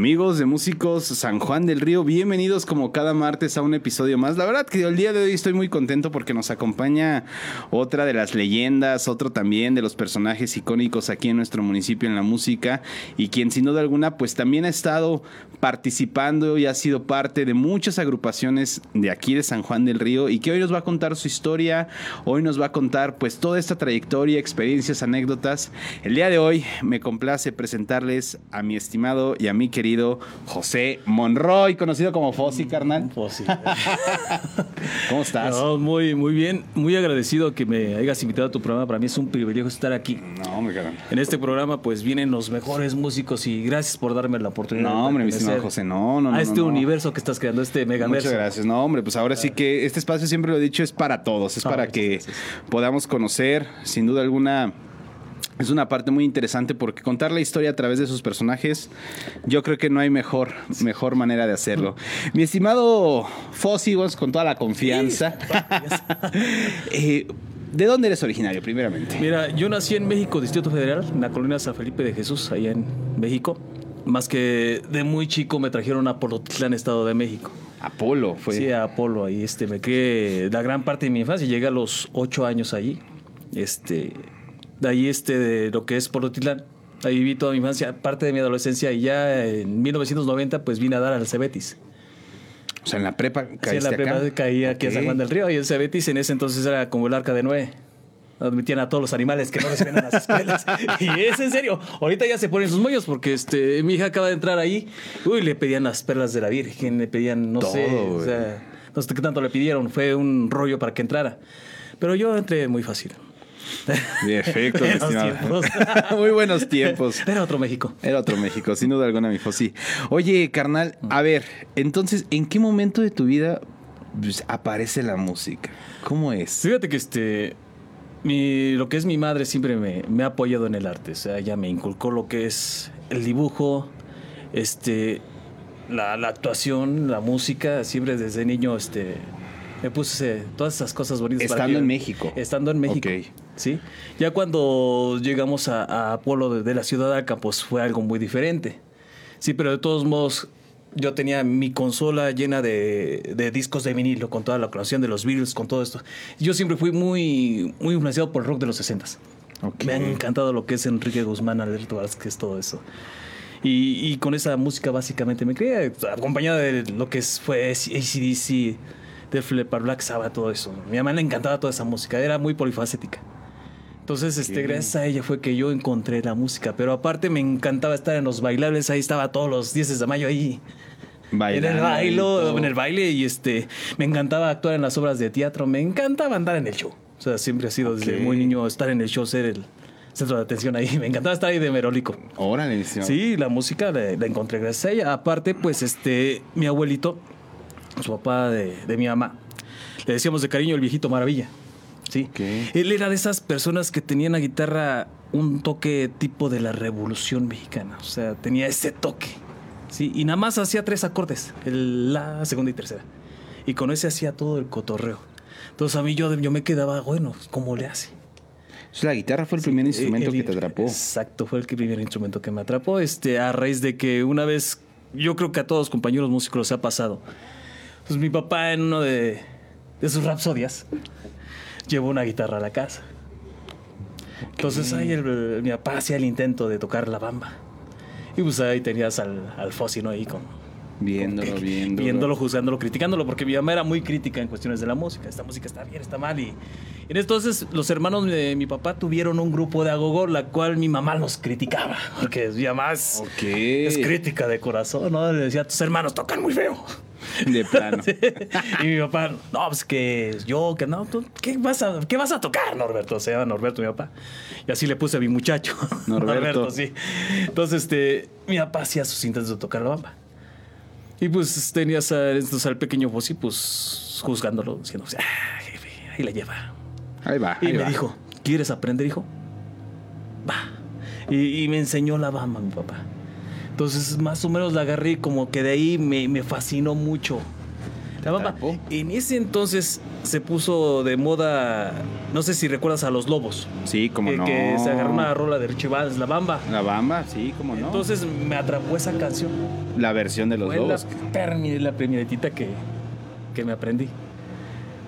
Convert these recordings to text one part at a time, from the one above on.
Amigos de Músicos San Juan del Río, bienvenidos como cada martes a un episodio más. La verdad que el día de hoy estoy muy contento porque nos acompaña otra de las leyendas, otro también de los personajes icónicos aquí en nuestro municipio en la música y quien sin duda alguna pues también ha estado participando y ha sido parte de muchas agrupaciones de aquí de San Juan del Río y que hoy nos va a contar su historia, hoy nos va a contar pues toda esta trayectoria, experiencias, anécdotas. El día de hoy me complace presentarles a mi estimado y a mi querido José Monroy, conocido como Fossi, carnal. Fossi. ¿Cómo estás? No, muy, muy bien. Muy agradecido que me hayas invitado a tu programa. Para mí es un privilegio estar aquí. No, hombre, carnal. En este programa, pues vienen los mejores músicos y gracias por darme la oportunidad. No, hombre, mi estimado José, no, no, no. A este no. universo que estás creando, este megaverso. Muchas gracias. No, hombre, pues ahora sí que este espacio siempre lo he dicho es para todos, es Ah, para que podamos conocer, sin duda alguna. Es una parte muy interesante porque contar la historia a través de sus personajes, yo creo que no hay mejor, mejor manera de hacerlo. Mi estimado Fossi, vos, con toda la confianza. Eh, ¿De dónde eres originario, primeramente? Mira, yo nací en México, Distrito Federal, en la colonia San Felipe de Jesús, allá en México. Más que de muy chico me trajeron a Polotlán, Estado de México. Apolo fue. Sí, a Apolo, ahí este, me crié la gran parte de mi infancia, llegué a los ocho años allí. Este, de ahí este, de lo que es Polotitlán. Ahí viví toda mi infancia, parte de mi adolescencia y ya en 1990 pues vine a dar al Cebetis. O sea, en la prepa Sí, en la prepa acá. caí aquí a San. Juan del Río y el Cebetis en ese entonces era como el arca de Noé. Admitían a todos los animales que no recibían en las escuelas. y es en serio. Ahorita ya se ponen sus mollos porque este, mi hija acaba de entrar ahí. Uy, le pedían las perlas de la Virgen, le pedían, no Todo, sé. O sea, no sé qué tanto le pidieron. Fue un rollo para que entrara. Pero yo entré muy fácil. Mi Buenos estimado. Muy buenos tiempos. Era otro México. Era otro México, sin duda alguna, mi Fossi. Oye, carnal, a ver, entonces, ¿en qué momento de tu vida pues, aparece la música? ¿Cómo es? Fíjate que este. Mi, lo que es mi madre siempre me, me ha apoyado en el arte. O sea, ella me inculcó lo que es el dibujo, este, la, la actuación, la música. Siempre desde niño este, me puse todas esas cosas bonitas. Estando en México. Estando en México. Ok. ¿Sí? Ya cuando llegamos a, a Apolo de, de la ciudad de Acá, pues fue algo muy diferente. Sí, pero de todos modos, yo tenía mi consola llena de, de discos de vinilo, con toda la colección de los Beatles, con todo esto. Yo siempre fui muy, muy influenciado por el rock de los 60 Ok. Me ha encantado lo que es Enrique Guzmán, Alberto Vázquez, todo eso. Y, y con esa música básicamente me crié, acompañada de lo que fue ACDC, Def Leppard, Black Sabbath, todo eso. Mi mamá le encantaba toda esa música, era muy polifacética. Entonces, este, gracias a ella fue que yo encontré la música. Pero aparte me encantaba estar en los bailables, ahí estaba todos los 10 de mayo ahí. en el Bailando y baile, todo. en el baile y este, me encantaba actuar en las obras de teatro, me encantaba andar en el show. O sea, siempre ha sido desde muy niño estar en el show, ser el centro de atención ahí. Me encantaba estar ahí de merólico. Órale. Sí, la música la, la encontré gracias a ella. Aparte, pues, este, mi abuelito, su papá de, de mi mamá, le decíamos de cariño el viejito maravilla. Sí. Él era de esas personas que tenían la guitarra un toque tipo de la revolución mexicana. O sea, tenía ese toque. Sí. Y nada más hacía tres acordes: el la, segunda y tercera. Y con ese hacía todo el cotorreo. Entonces a mí yo, yo me quedaba, bueno, ¿cómo le hace? Entonces, la guitarra fue el primer instrumento El- que te atrapó. Exacto, fue el primer instrumento que me atrapó. Este, a raíz de que una vez, yo creo que a todos los compañeros músicos les ha pasado. Pues mi papá en uno de, de sus rapsodias llevó una guitarra a la casa. Entonces ahí el- mi papá hacía el intento de tocar la bamba. Y pues ahí tenías al, al Fossi, ¿no? Ahí con, Viéndolo, viéndolo. viéndolo, juzgándolo, criticándolo, porque mi mamá era muy crítica en cuestiones de la música. Esta música está bien, está mal. Y, y entonces los hermanos de mi papá tuvieron un grupo de agogo, la cual mi mamá los criticaba, porque mi mamá es, Ok. es crítica de corazón, ¿no? Le decía, tus hermanos tocan muy feo. De plano. y mi papá, no, pues que yo, que no, tú, ¿qué vas a, qué vas a tocar, Norberto? Se llama Norberto, mi papá. Y así le puse a mi muchacho. Norberto. sí. Entonces, este, mi papá hacía sus intentos de tocar la bamba. Y pues tenías a, entonces, al pequeño Fossi, pues juzgándolo, diciendo, ah, jefe, ahí la lleva. Ahí va. Y ahí me va. dijo, ¿quieres aprender, hijo? Va. Y, y me enseñó la bamba, mi papá. Entonces, más o menos la agarré y como que de ahí me, me fascinó mucho La bamba. atrapó. En ese entonces se puso de moda, no sé si recuerdas a los lobos. Sí, como que, no. que se agarró una rola de Richie Valens, La Bamba. La bamba, sí, como no. Entonces me atrapó esa canción. la versión de los Fue la, lobos. permi- la primeritita que, que me aprendí.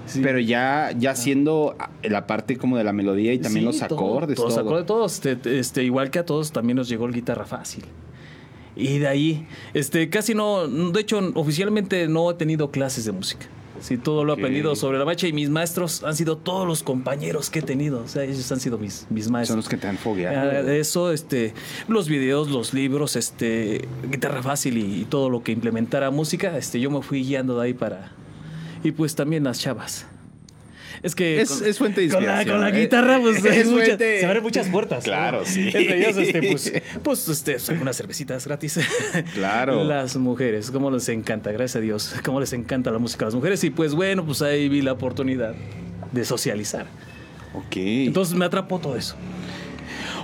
Sí. Pero ya, ya siendo la parte como de la melodía y también Sí, los todo, acordes, Todos todo. acordes, todos. Este, este, igual que a todos, también nos llegó el guitarra fácil. Y de ahí, este, casi no, de hecho, oficialmente no he tenido clases de música. Sí, todo lo he aprendido sobre la marcha y mis maestros han sido todos los compañeros que he tenido. O sea, ellos han sido mis, mis Son maestros. los que te han Ah, fogueado. Eso, este, los videos, los libros, este, guitarra fácil y, y todo lo que implementara música, este, yo me fui guiando de ahí para. Y pues también las chavas. Es que. Es- es fuente de con la- inspiración, Con la, ¿eh? guitarra, pues. Es fuente- Se abren muchas puertas. Claro, ¿no? sí. Entre ellas, este, pues. Pues, este, algunas cervecitas gratis. Claro. Las mujeres, cómo les encanta, gracias a Dios. Cómo les encanta la música a las mujeres. Y pues, bueno, pues ahí vi la oportunidad de socializar. ok. Entonces me atrapó todo eso.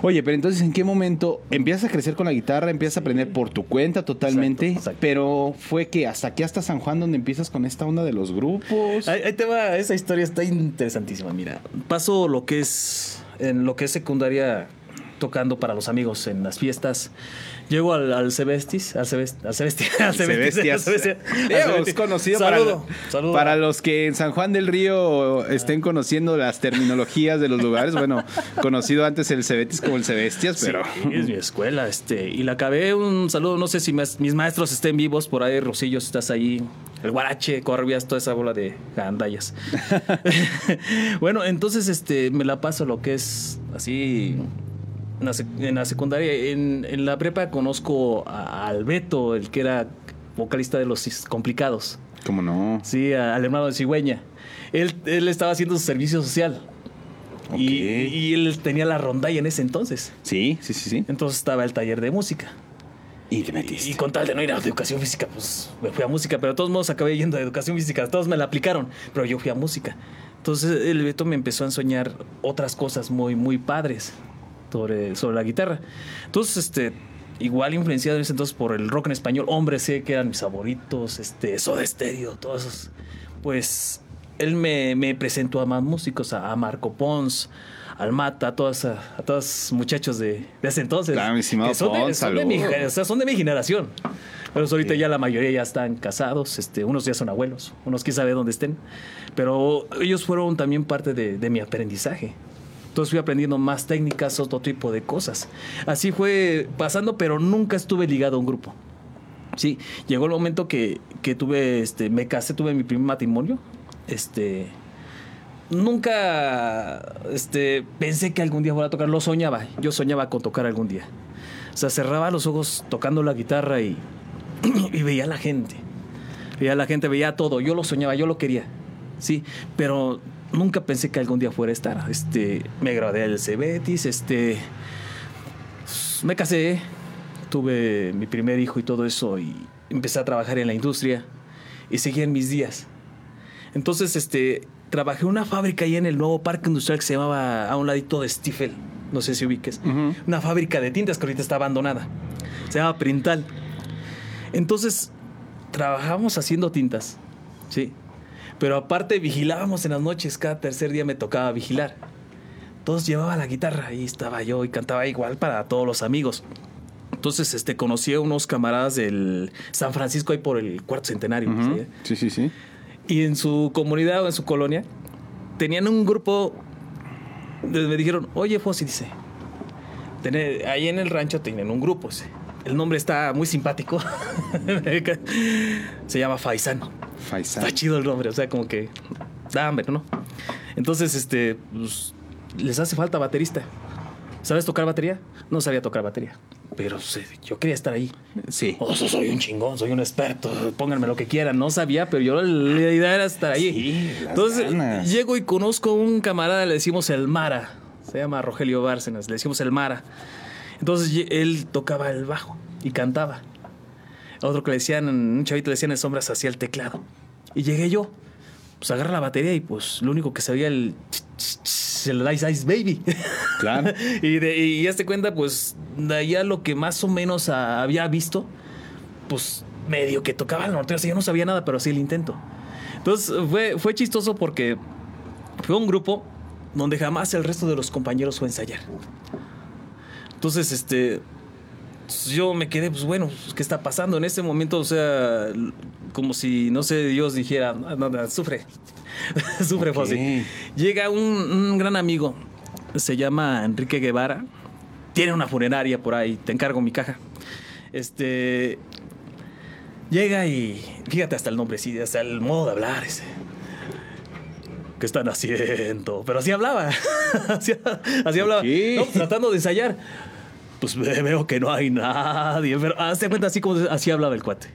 Oye, pero entonces, ¿en qué momento empiezas a crecer con la guitarra? Empiezas a aprender por tu cuenta totalmente. Exacto, exacto. Pero fue que hasta aquí, hasta San Juan, donde empiezas con esta onda de los grupos. Ahí, ahí te va, esa historia está interesantísima. Mira, paso lo que es en lo que es secundaria tocando para los amigos en las fiestas. Llego al, al Cebestis, al Cebestis, al Cebestis, al Cebestis, Cebestis, al Diego, Cebestis. es conocido Saludo, para, saludo. para los que en San Juan del Río estén conociendo las terminologías de los lugares. Bueno, conocido antes el Cebetis como el Cebestias, Sí, pero es mi escuela, este, y la acabé, un saludo, no sé si mis, mis maestros estén vivos por ahí, Rosillo, si estás ahí, el Guarache, Corbias, toda esa bola de gandallas. bueno, entonces, este, me la paso lo que es así, en la, sec- en la secundaria, en, en la prepa conozco a- al Beto, el que era vocalista de Los Complicados, como no. sí, a- al hermano de Cigüeña. Él, él estaba haciendo su servicio social. Ok. Y, y él tenía la rondalla en ese entonces. Sí, sí, sí, sí. Entonces estaba el taller de música. Y te metiste. Y con tal de no ir a educación física, pues me fui a música. Pero de todos modos acabé yendo a educación física. Todos me la aplicaron, pero yo fui a música. Entonces el Beto me empezó a enseñar otras cosas muy, muy padres sobre, sobre la guitarra. Entonces, este, igual influenciado en ese entonces por el rock en español. Hombre, sé que eran mis favoritos, este, Soda Stereo, todos esos. Pues él me, me presentó a más músicos, a, a Marco Pons, al Mata, a todos, a, a todos muchachos de, de ese entonces. Claro, mi estimado son, de, Pons, son de mi, o sea, son de mi generación. Pero ahorita ya la mayoría ya están casados, este, unos ya son abuelos, unos quién sabe dónde estén. Pero ellos fueron también parte de, de mi aprendizaje. Entonces fui aprendiendo más técnicas, otro tipo de cosas. Así fue pasando, pero nunca estuve ligado a un grupo. Sí, llegó el momento que, que tuve, este, me casé, tuve mi primer matrimonio. Este, nunca, este, pensé que algún día fuera a tocar. Lo soñaba. Yo soñaba con tocar algún día. O sea, cerraba los ojos tocando la guitarra y, y veía a la gente. Veía a la gente, veía todo. Yo lo soñaba, yo lo quería. Sí, pero nunca pensé que algún día fuera a estar. Este, me gradué del Cebetis, este, me casé, tuve mi primer hijo y todo eso y empecé a trabajar en la industria y seguí en mis días. Entonces, este, trabajé en una fábrica ahí en el nuevo parque industrial que se llamaba a un ladito de Stifel, no sé si ubiques, Ujú. una fábrica de tintas que ahorita está abandonada. Se llama Printal. Entonces, trabajamos haciendo tintas, ¿sí? Pero aparte vigilábamos en las noches, cada tercer día me tocaba vigilar. Todos llevaban la guitarra y estaba yo y cantaba igual para todos los amigos. Entonces, este, conocí a unos camaradas del San Francisco ahí por el cuarto centenario. ¿sí? Sí, sí, sí. Y en su comunidad o en su colonia tenían un grupo. Me dijeron, oye, Fossi, dice, "tené- ahí en el rancho tienen un grupo. dice. El nombre está muy simpático. Se llama Faisano. Faisal. Está chido el nombre, o sea, como que da hambre, ¿no? Entonces, este, pues, les hace falta baterista. ¿Sabes tocar batería? No sabía tocar batería, pero sí, yo quería estar ahí. Sí. Oh, so- soy un chingón, soy un experto, pónganme lo que quieran. No sabía, pero yo la idea era estar ahí. Sí, Entonces, ganas. llego y conozco a un camarada, le decimos el Mara. Se llama Rogelio Bárcenas, le decimos el Mara. Entonces, él tocaba el bajo y cantaba. A Otro que le decían, un chavito le decían en sombras hacia el teclado. Y llegué yo, pues agarra la batería y pues lo único que sabía el, el Ice Ice Baby. Claro. y, de, y ya te cuenta, pues, de allá lo que más o menos había visto, pues, medio que tocaba el norte. O sea, yo no sabía nada, pero sí el intento. Entonces fue, fue chistoso porque fue un grupo donde jamás el resto de los compañeros fue a ensayar. Entonces, este, yo me quedé, pues bueno, ¿qué está pasando? En ese momento, o sea, como si, no sé, Dios dijera, no, no, no, sufre, sufre, Fossi. Llega un, un gran amigo, se llama Enrique Guevara, tiene una funeraria por ahí, te encargo mi caja. Este, llega y, fíjate hasta el nombre, sí, hasta el modo de hablar ese. ¿Qué están haciendo? Pero así hablaba. así, así hablaba. No, tratando de ensayar. Pues ve- veo que no hay nadie. Pero hazte cuenta así como así hablaba el cuate.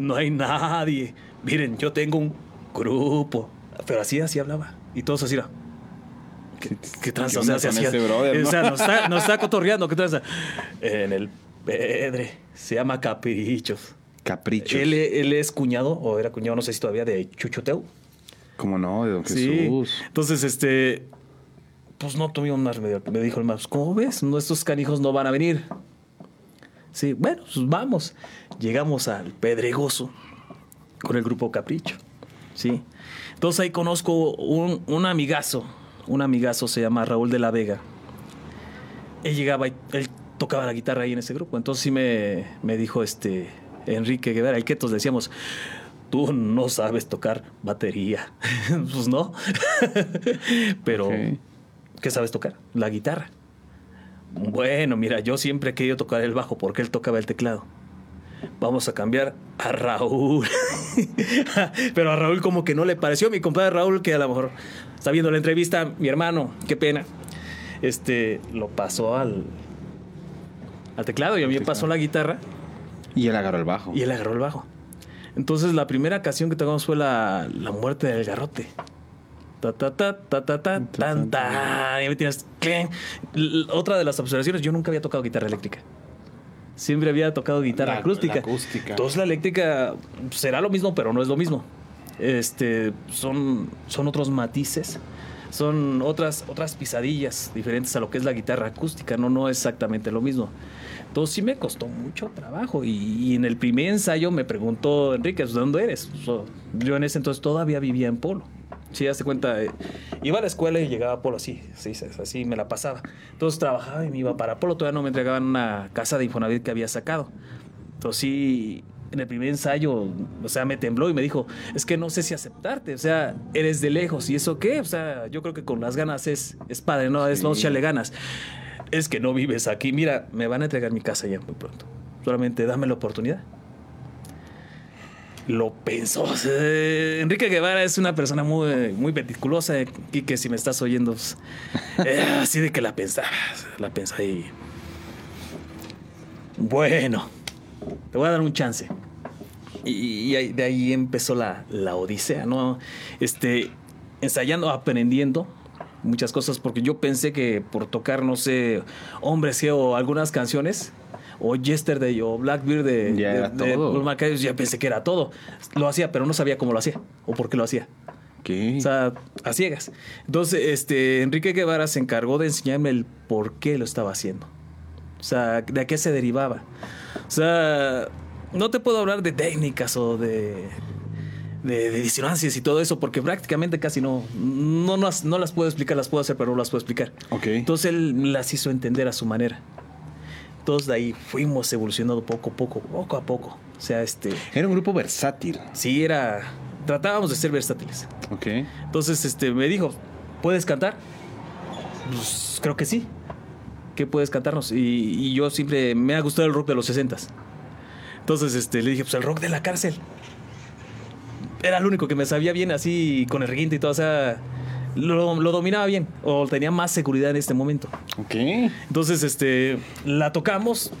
No hay nadie. Miren, yo tengo un grupo. Pero así, así hablaba. Y todos así era. ¿Qué, qué tranza? O sea, se hacía- ese brother, no? o sea, nos está, nos está cotorreando. ¿Qué tranza? En el Pedre. Se llama Caprichos. Capricho. Él, él es cuñado, o era cuñado, no sé si todavía, de Chuchoteu. ¿Cómo no? De Don Sí. Jesús. Entonces, este. Pues no tuvimos más remedio. Me dijo el más, ¿cómo ves? Nuestros canijos no van a venir. Sí, bueno, pues vamos. Llegamos al Pedregoso con el grupo Capricho. Sí. Entonces ahí conozco un, un amigazo. Un amigazo se llama Raúl de la Vega. Él llegaba y él tocaba la guitarra ahí en ese grupo. Entonces sí me, me dijo este Enrique Guevara, el Ketos, decíamos, tú no sabes tocar batería. pues no. Pero. ¿qué sabes tocar? La guitarra. Bueno, mira, yo siempre he querido tocar el bajo porque él tocaba el teclado. Vamos a cambiar a Raúl. Pero a Raúl como que no le pareció. Mi compadre Raúl, que a lo mejor está viendo la entrevista, mi hermano, qué pena. Este, lo pasó al, al teclado y a mí me pasó la guitarra Y él agarró el bajo. y él agarró el bajo. Entonces la primera canción que tocamos fue la, la muerte del garrote. Ta ta ta ta ta ta tan tan. Y me tienes clen. Otra de las observaciones, yo nunca había tocado guitarra eléctrica. Siempre había tocado guitarra La- acústica. la acústica. Entonces la eléctrica será lo mismo, pero no es lo mismo. Este, son, son otros matices. Son otras, otras pisadillas diferentes a lo que es la guitarra acústica. No, no es exactamente lo mismo. Entonces sí me costó mucho trabajo. Y, en el primer ensayo me preguntó Enrique, ¿de dónde eres? Yo en ese entonces todavía vivía en Polo. Sí, hace cuenta, eh, iba a la escuela y llegaba a Polo así, sí, sí, así me la pasaba. Entonces trabajaba y me iba para Polo, todavía no me entregaban una casa de Infonavit que había sacado. Entonces sí, en el primer ensayo, o sea, me tembló y me dijo, es que no sé si aceptarte, o sea, eres de lejos, ¿y eso qué? O sea, yo creo que con las ganas es, es padre, ¿no? Es a echarle ganas. Es que no vives aquí, mira, me van a entregar mi casa ya muy pronto. Solamente dame la oportunidad. Lo pensó. o sea, Enrique Guevara es una persona muy, muy meticulosa. Y que si me estás oyendo, pues, eh, así de que la pensaba. La pensaba y. Bueno, te voy a dar un chance. Y, de ahí empezó la, la odisea, ¿no? Este, ensayando, aprendiendo muchas cosas, porque yo pensé que por tocar, no sé, Hombres G o algunas canciones, o Yesterday o Blackbeard de, Ya de- McCartney, ya pensé que era todo. Lo hacía, pero no sabía cómo lo hacía o por qué lo hacía. ¿Qué? O sea, a ciegas. Entonces, este, Enrique Guevara se encargó de enseñarme el por qué lo estaba haciendo. O sea, de a qué se derivaba. O sea, no te puedo hablar de técnicas o de, de, de disonancias y todo eso, porque prácticamente casi no, no, no, las- no las puedo explicar, las puedo hacer, pero no las puedo explicar. ok. Entonces él las hizo entender a su manera. Entonces de ahí fuimos evolucionando poco a poco, poco a poco. O sea, este, Era un grupo versátil. sí era, tratábamos de ser versátiles. Ok. Entonces, este, me dijo, ¿puedes cantar? Pues creo que sí. ¿Qué puedes cantarnos? Y, y yo siempre me ha gustado el rock de los 60 Entonces, este, le dije, pues el rock de la cárcel. Era el único que me sabía bien así con el reguinte y todo. O sea, lo, lo dominaba bien. O tenía más seguridad en este momento. Ok. Entonces, este, la tocamos.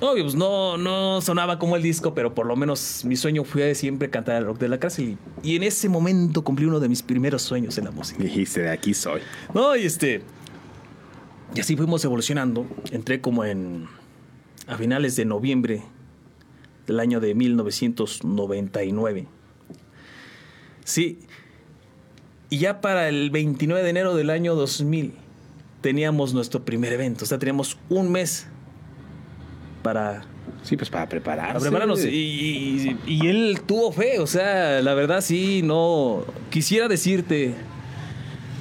Obvio, pues no, no sonaba como el disco, pero por lo menos mi sueño fue siempre cantar el rock de la cárcel. Y, y en ese momento cumplí uno de mis primeros sueños en la música. Dijiste, de aquí soy. No, y este. Y así fuimos evolucionando. Entré como en. a finales de noviembre del año de 1999. Sí. Y ya para el 29 de enero del año 2000 teníamos nuestro primer evento. O sea, teníamos un mes para Sí, pues para prepararse. Para prepararnos. Y, y- y él tuvo fe, o sea, la verdad sí, no. Quisiera decirte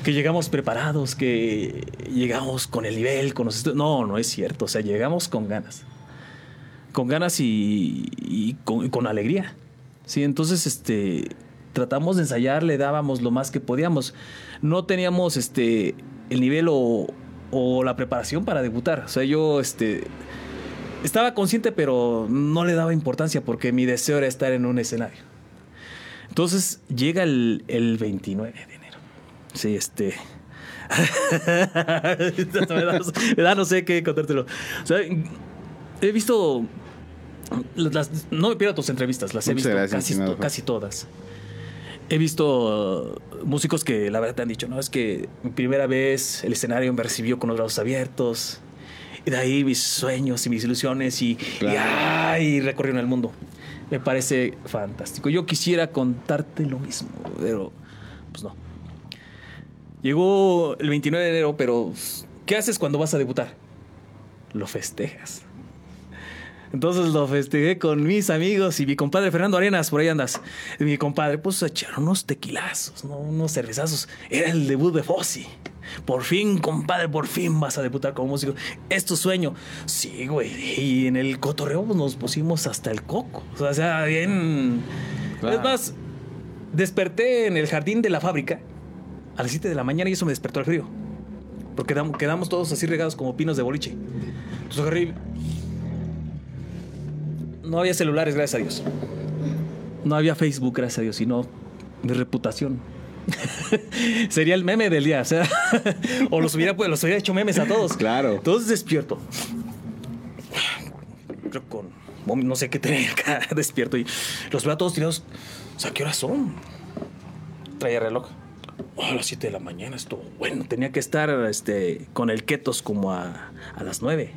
que llegamos preparados, que llegamos con el nivel, con los No, no es cierto, o sea, llegamos con ganas. Con ganas y, y con, alegría. Sí, entonces, este. Tratamos de ensayar, le dábamos lo más que podíamos. No teníamos este el nivel o, o la preparación para debutar. O sea, yo este estaba consciente, pero no le daba importancia porque mi deseo era estar en un escenario. Entonces llega el, el 29 de enero. Sí, este. me, da, no sé qué contártelo. He visto. Las- no me pierdo tus entrevistas, las he Muchas visto gracias, casi, to- todas. He visto uh, músicos que la verdad te han dicho, no, es que mi primera vez el escenario me recibió con los brazos abiertos. Y de ahí mis sueños y mis ilusiones y, ay, recorrieron el mundo. Me parece fantástico. Yo quisiera contarte lo mismo, pero pues no. Llegó el 29 de enero, pero ¿qué haces cuando vas a debutar? Lo festejas. Entonces lo festejé con mis amigos y mi compadre Fernando Arenas, por ahí andas. Y mi compadre, pues echaron unos tequilazos, ¿no? unos cervezazos. Era el debut de Fossi. Por fin, compadre, por fin vas a debutar como músico. Es tu sueño. Sí, güey. Y en el cotorreo pues, nos pusimos hasta el coco. O sea, bien. Claro. Es más, desperté en el jardín de la fábrica a las 7 de la mañana y eso me despertó el frío. Porque quedamos, quedamos todos así regados como pinos de boliche. Entonces y- No había celulares, gracias a Dios. No había Facebook, gracias a Dios, sino mi reputación. Sería el meme del día, o sea, o los hubiera, pues, los hubiera hecho memes a todos. Claro. Entonces despierto. Creo con. No sé qué tenía acá, despierto y los veo a todos tirados. O sea, ¿qué horas son? Traía reloj. Oh, a las 7 de la mañana estuvo bueno. Tenía que estar este, con el Ketos como a, a las 9.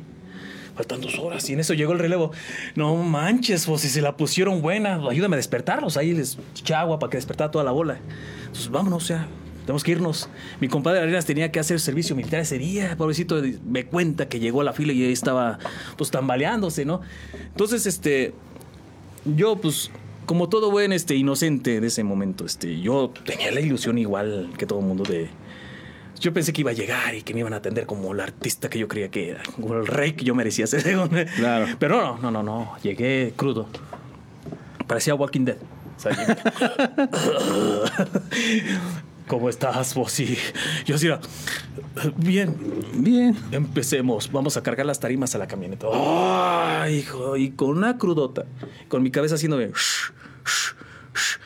Faltan dos horas y en eso llegó el relevo. No manches, pues si se la pusieron buena, ayúdame a despertarlos. Ahí les eché agua para que despertara toda la bola. Entonces vámonos, o sea, tenemos que irnos. Mi compadre Arenas tenía que hacer servicio militar ese día. Pobrecito, me cuenta que llegó a la fila y ahí estaba pues tambaleándose, ¿no? Entonces, este, yo pues como todo buen este inocente de ese momento, este, yo tenía la ilusión igual que todo el mundo de yo pensé que iba a llegar y que me iban a atender como el artista que yo creía que era, como el rey que yo merecía ser. Claro. Pero no, no, no, no, llegué crudo. Parecía Walking Dead. O sea, llegué- ¿Cómo estás, vos? Y yo así era, bien, Bien. Empecemos, vamos a cargar las tarimas a la camioneta. ¡Ay, hijo! Y con una crudota, con mi cabeza haciéndome. shh, shh, shh.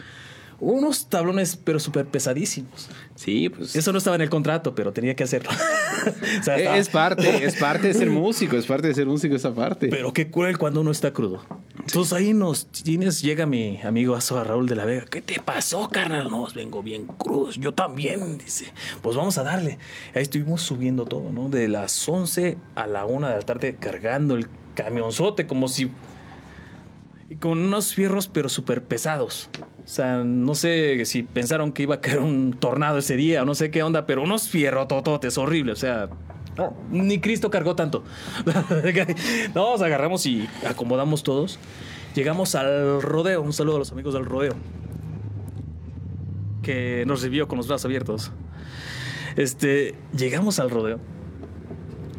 Unos tablones, pero súper pesadísimos. Sí, pues. Eso no estaba en el contrato, pero tenía que hacerlo. O sea, estaba- es parte, es parte de ser músico, es parte de ser músico esa parte. Pero qué cruel cuando uno está crudo. Entonces ahí nos tienes, llega mi amigo Azoa Raúl de la Vega. ¿Qué te pasó, carnal? No, vengo bien crudo. Yo también, dice. Pues vamos a darle. Ahí estuvimos subiendo todo, ¿no? De las 11 a la 1 de la tarde cargando el camionzote como si... Con unos fierros pero súper pesados. O sea, no sé si pensaron que iba a caer un tornado ese día o no sé qué onda, pero unos fierrotototes horribles. O sea, ni Cristo cargó tanto. no, nos agarramos y acomodamos todos. Llegamos al rodeo. Un saludo a los amigos del rodeo. Que nos recibió con los brazos abiertos. Este, llegamos al rodeo.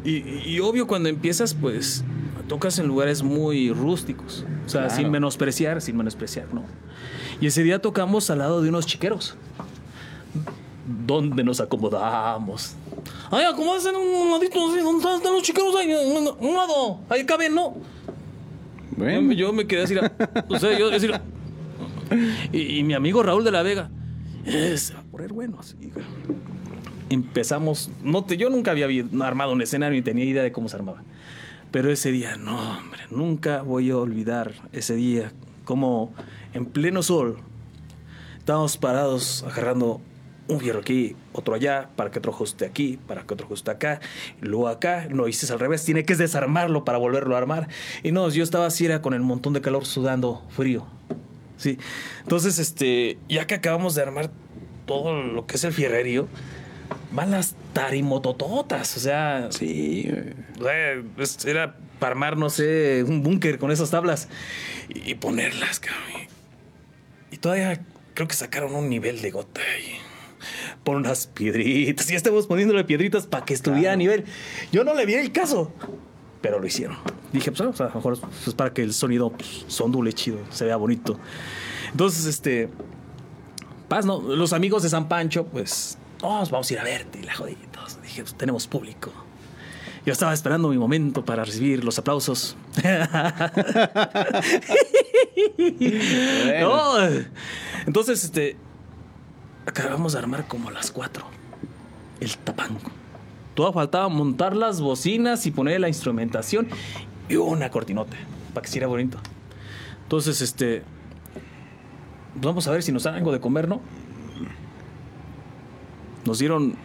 Y obvio, cuando empiezas, pues tocas en lugares muy rústicos. O sea, Claro. sin menospreciar, sin menospreciar, ¿no? Y ese día tocamos al lado de unos chiqueros. Donde nos acomodamos. Ay, acomódense en un ladito así, ¿dónde están los chiqueros ahí? En un lado, ahí caben, ¿no? Bueno, Yo me quedé así, o sea, yo así, y, y mi amigo Raúl de la Vega, eh, se va a poner bueno. así, güey. Empezamos, no te, yo nunca había armado un escenario ni tenía idea de cómo se armaba. Pero ese día, no, hombre, nunca voy a olvidar ese día, como en pleno sol, estábamos parados agarrando un fierro aquí, otro allá, para que otro ajuste aquí, para que otro ajuste acá, luego acá, lo hiciste al revés, tiene que desarmarlo para volverlo a armar. Y no, yo estaba así, era con el montón de calor, sudando, frío. Sí. Entonces, este, ya que acabamos de armar todo lo que es el fierrerío, van tarimotototas, o sea, sí, güey. o sea, era para armar, no sé, un búnker con esas tablas y, ponerlas, cabrón. Y todavía creo que sacaron un nivel de gota ahí. Por unas piedritas. Y estamos poniéndole piedritas para que estuviera a nivel. Yo no le vi el caso, pero lo hicieron. Dije, pues a lo mejor es para que el sonido pues, sondule chido, se vea bonito. Entonces, este. Paz, ¿no? Los amigos de San Pancho, pues, oh, vamos a ir a verte, y la joditos. Dije, pues tenemos público. Yo estaba esperando mi momento para recibir los aplausos. entonces, este. Acabamos de armar como a las 4. El tapanco. Todo faltaba montar las bocinas y poner la instrumentación y una cortinota para que sea bonito. Entonces, este. Pues vamos a ver si nos dan algo de comer, ¿no? Nos dieron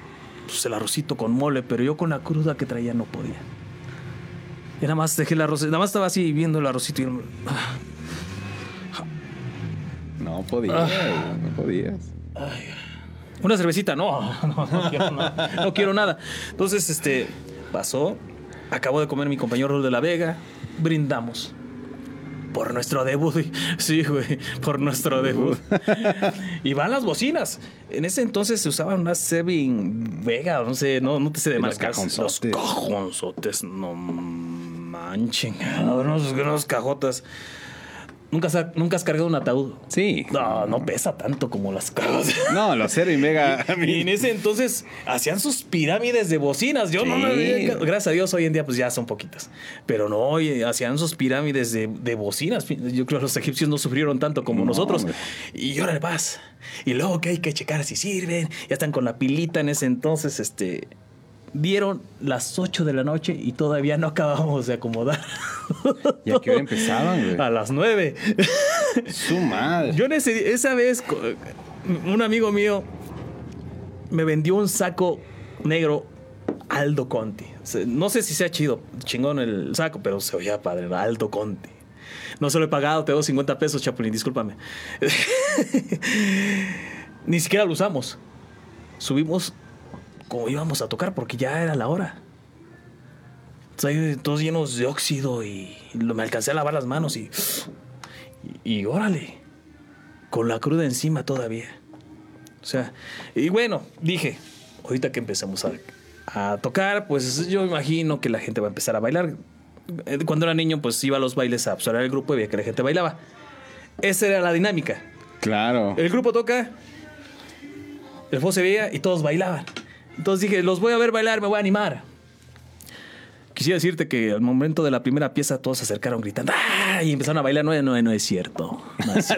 pues, el arrocito con mole, pero yo con la cruda que traía no podía. Y nada más dejé el arroz, nada más estaba así viendo el arrocito y... No podías, no podías. Una cervecita, no, no, quiero, no, quiero nada. Entonces, este, pasó, acabó de comer mi compañero de la Vega, brindamos por nuestro debut. Sí, güey, por nuestro debut. y van las bocinas. En ese entonces se usaban unas Sevin Vega, no sé, no, no te sé de marcas. Los cajonzotes. no manchen. Unos, unos cajotas. ¿Nunca, ¿Nunca has cargado un ataúd? Sí. No, no pesa tanto como las cosas. No, los cero y mega. y en ese entonces hacían sus pirámides de bocinas. Yo no, gracias a Dios hoy en día pues ya son poquitas. Pero no, hacían sus pirámides de, bocinas. Yo creo que los egipcios no sufrieron tanto como nosotros. Y ahora paz. Y luego que hay que checar si sirven. Ya están con la pilita en ese entonces, este dieron las 8 de la noche y todavía no acabamos de acomodar. ¿Y a qué hora empezaban, güey? A las 9. Su madre. Yo esa vez, un amigo mío me vendió un saco negro Aldo Conti. No sé si sea chido, chingón el saco, pero se oía padre, Aldo Conti. No se lo he pagado, tengo 50 pesos, Chapulín, discúlpame. Ni siquiera lo usamos. Subimos como íbamos a tocar porque ya era la hora. todos llenos de óxido y me alcancé a lavar las manos y, y, órale, con la cruda encima todavía. O sea, y bueno, dije, ahorita que empecemos a, a tocar, pues yo imagino que la gente va a empezar a bailar. Eh, cuando era niño, pues iba a los bailes a observar el grupo y veía que la gente bailaba. Esa era la dinámica. Claro. El grupo toca, el fuego se veía y todos bailaban. Entonces dije, los voy a ver bailar, me voy a animar. Quisiera decirte que al momento de la primera pieza todos se acercaron gritando ¡Ah! y empezaron a bailar. No, no, no es cierto.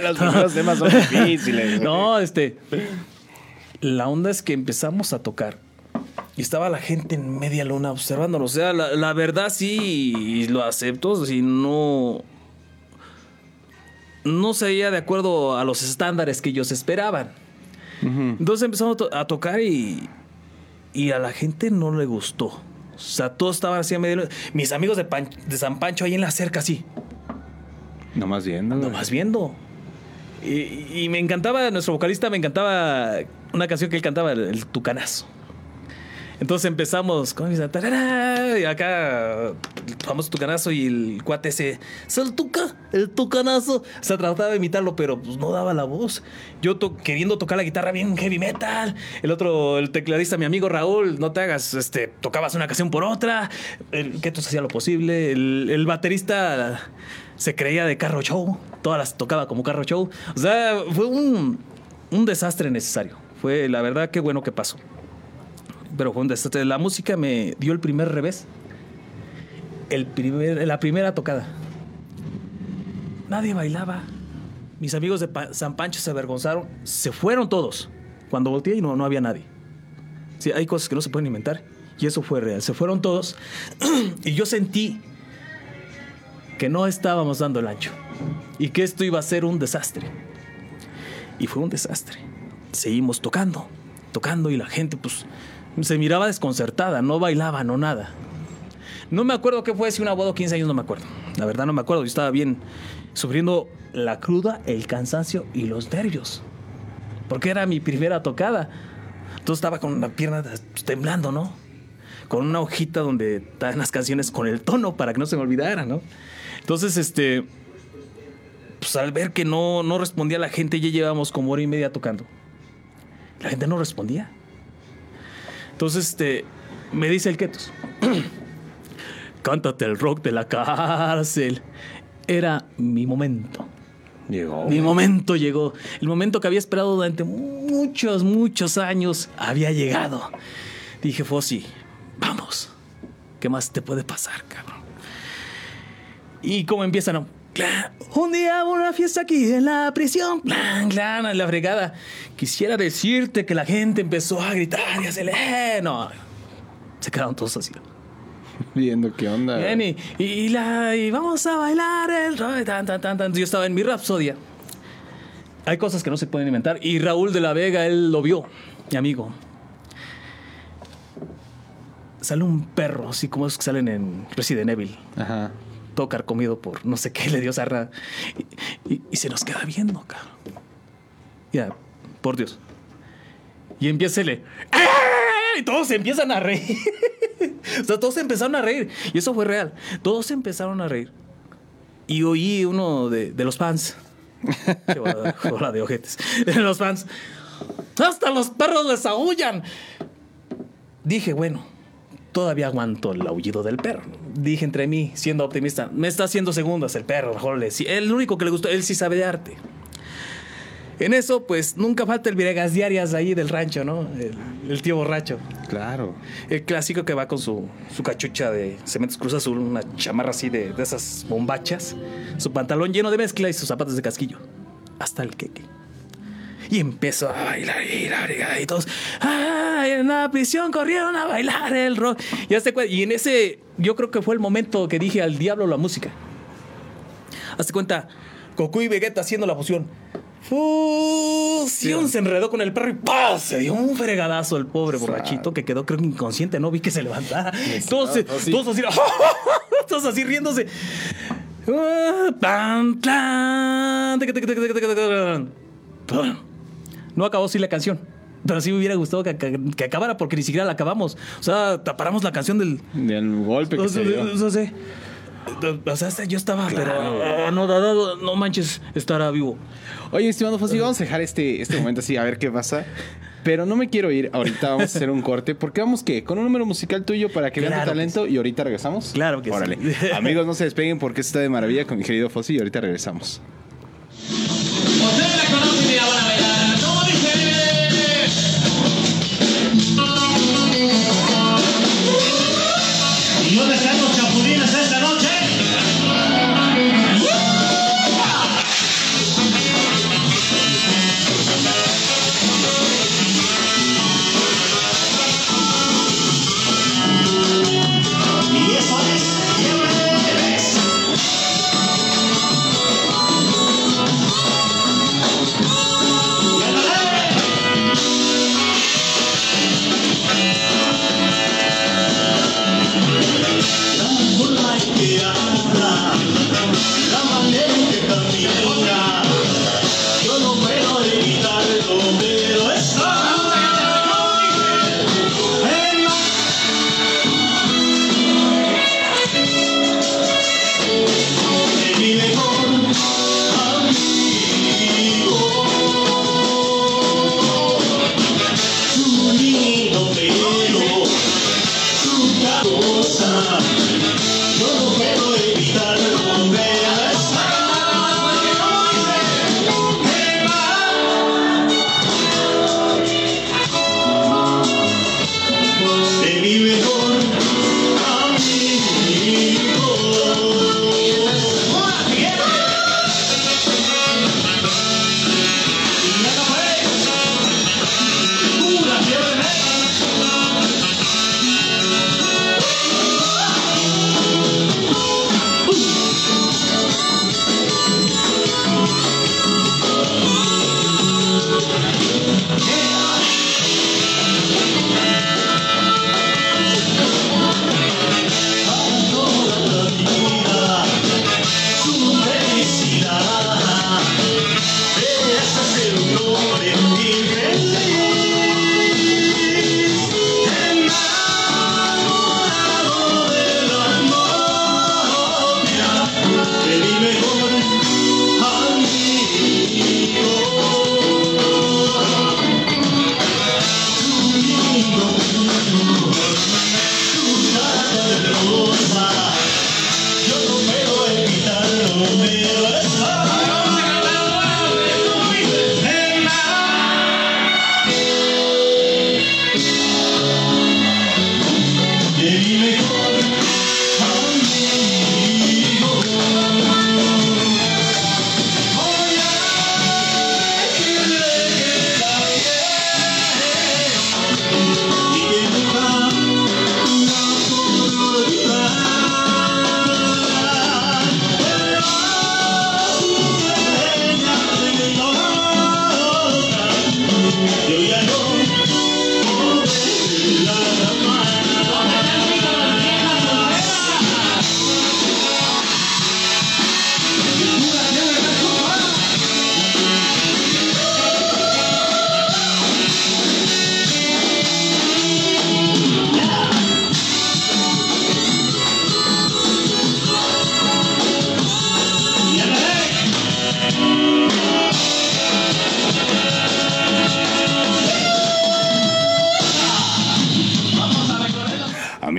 Los primeros temas son difíciles. no, este. La onda es que empezamos a tocar y estaba la gente en media luna observándonos. O sea, la, verdad sí lo acepto. Si no. No sería de acuerdo a los estándares que ellos esperaban. Entonces empezamos a tocar y y a la gente no le gustó. O sea, todos estaban así a medio. Mis amigos de, de San Pancho ahí en la cerca, así. Nomás viendo. Nomás viendo. Y, y, me encantaba, nuestro vocalista me encantaba una canción que él cantaba, el Tucanazo. Entonces empezamos con y acá famoso tucanazo y el cuate ese, es el tuca, el tucanazo. Se trataba de imitarlo, pero pues no daba la voz. Yo queriendo tocar la guitarra bien heavy metal. El otro, el tecladista, mi amigo Raúl, no te hagas, este, tocabas una canción por otra. El tú hacía lo posible. El, el baterista se creía de carro show. Todas las tocaba como carro show. O sea, fue un, un desastre necesario. Fue la verdad que bueno que pasó pero desastre. La música me dio el primer revés. El primer, la primera tocada. Nadie bailaba. Mis amigos de San Pancho se avergonzaron. Se fueron todos. Cuando volteé y no, no había nadie. Sí, hay cosas que no se pueden inventar. Y eso fue real. Se fueron todos. y yo sentí que no estábamos dando el ancho. Y que esto iba a ser un desastre. Y fue un desastre. Seguimos tocando, tocando y la gente pues se miraba desconcertada, no bailaba, no nada. No me acuerdo qué fue, si una boda o 15 años, no me acuerdo. La verdad no me acuerdo, yo estaba bien sufriendo la cruda, el cansancio y los nervios. Porque era mi primera tocada. Entonces estaba con la pierna temblando, ¿no? con una hojita donde estaban las canciones con el tono para que no se me olvidara, ¿no? Entonces, este, pues al ver que no, no respondía la gente, ya llevábamos como hora y media tocando. La gente no respondía. Entonces, este, me dice el Ketos, cántate el rock de la cárcel. Era mi momento. Llegó. Mi momento llegó. El momento que había esperado durante muchos, muchos años había llegado. Dije, Fossi, vamos. ¿Qué más te puede pasar, cabrón? Y como empiezan. Clan, Un día hubo una fiesta aquí en la prisión. Clan, clan, en la fregada. Quisiera decirte que la gente empezó a gritar y a hacerle. "Eh", No. Se quedaron todos así. Viendo qué onda. Bien, y, y la, y vamos a bailar el. Tan, tan, tan, tan. Yo estaba en mi rapsodia. Hay cosas que no se pueden inventar. Y Raúl de la Vega, él lo vio, mi amigo. Sale un perro, así como esos que salen en Resident Evil. Ajá. Todo carcomido por no sé qué le dio sarra. Y, y- y se nos queda viendo, cabrón. Ya, por Dios. Y empieza el. ¡Eh! Y todos se empiezan a reír. o sea, todos se empezaron a reír. Y eso fue real. Todos se empezaron a reír. Y oí uno de, de los fans. Bola de ojetes. De los fans. Hasta los perros les aullan. Dije, bueno, todavía aguanto el aullido del perro. Dije entre mí, siendo optimista, me está haciendo segundas el perro, mejor le El único que le gustó, él sí sabe de arte. En eso, pues nunca falta el Villegas Diarias ahí del rancho, ¿no? El, el tío borracho. Claro. El clásico que va con su, su cachucha de Cementos Cruz Azul, una chamarra así de, de esas bombachas, su pantalón lleno de mezcla y sus zapatos de casquillo. Hasta el queque. Y empezó a bailar y bailar, y todos, ¡ay! En la prisión corrieron a bailar el rock. Y, cuenta- y en ese, yo creo que fue el momento que dije al diablo la música. Hazte cuenta, Goku y Vegeta haciendo la fusión. Fusión se enredó con el perro y ¡pah! Se dio un fregadazo el pobre borrachito que quedó, creo que inconsciente, no vi que se levantara. Todos, se- pues sí. todos así, todos así riéndose. Ah, tan, tan, No acabó así la canción. Pero sí me hubiera gustado que, que- que acabara porque ni siquiera la acabamos. O sea, paramos la canción del, Del golpe que o se dio. o sea. O yo estaba, pero ah, no, no, no, no manches, estará vivo. Oye, estimado Fossi, vamos a dejar este, este momento así a ver qué pasa. Pero no me quiero ir. Ahorita vamos a hacer un corte. Porque vamos, ¿qué? Con un número musical tuyo para que vean tu que talento. Y ahorita regresamos. Claro que sí. Órale. Amigos, no se despeguen porque esto está de maravilla con mi querido Fossi. Y ahorita regresamos. Ustedes la conocen y la van a bailar.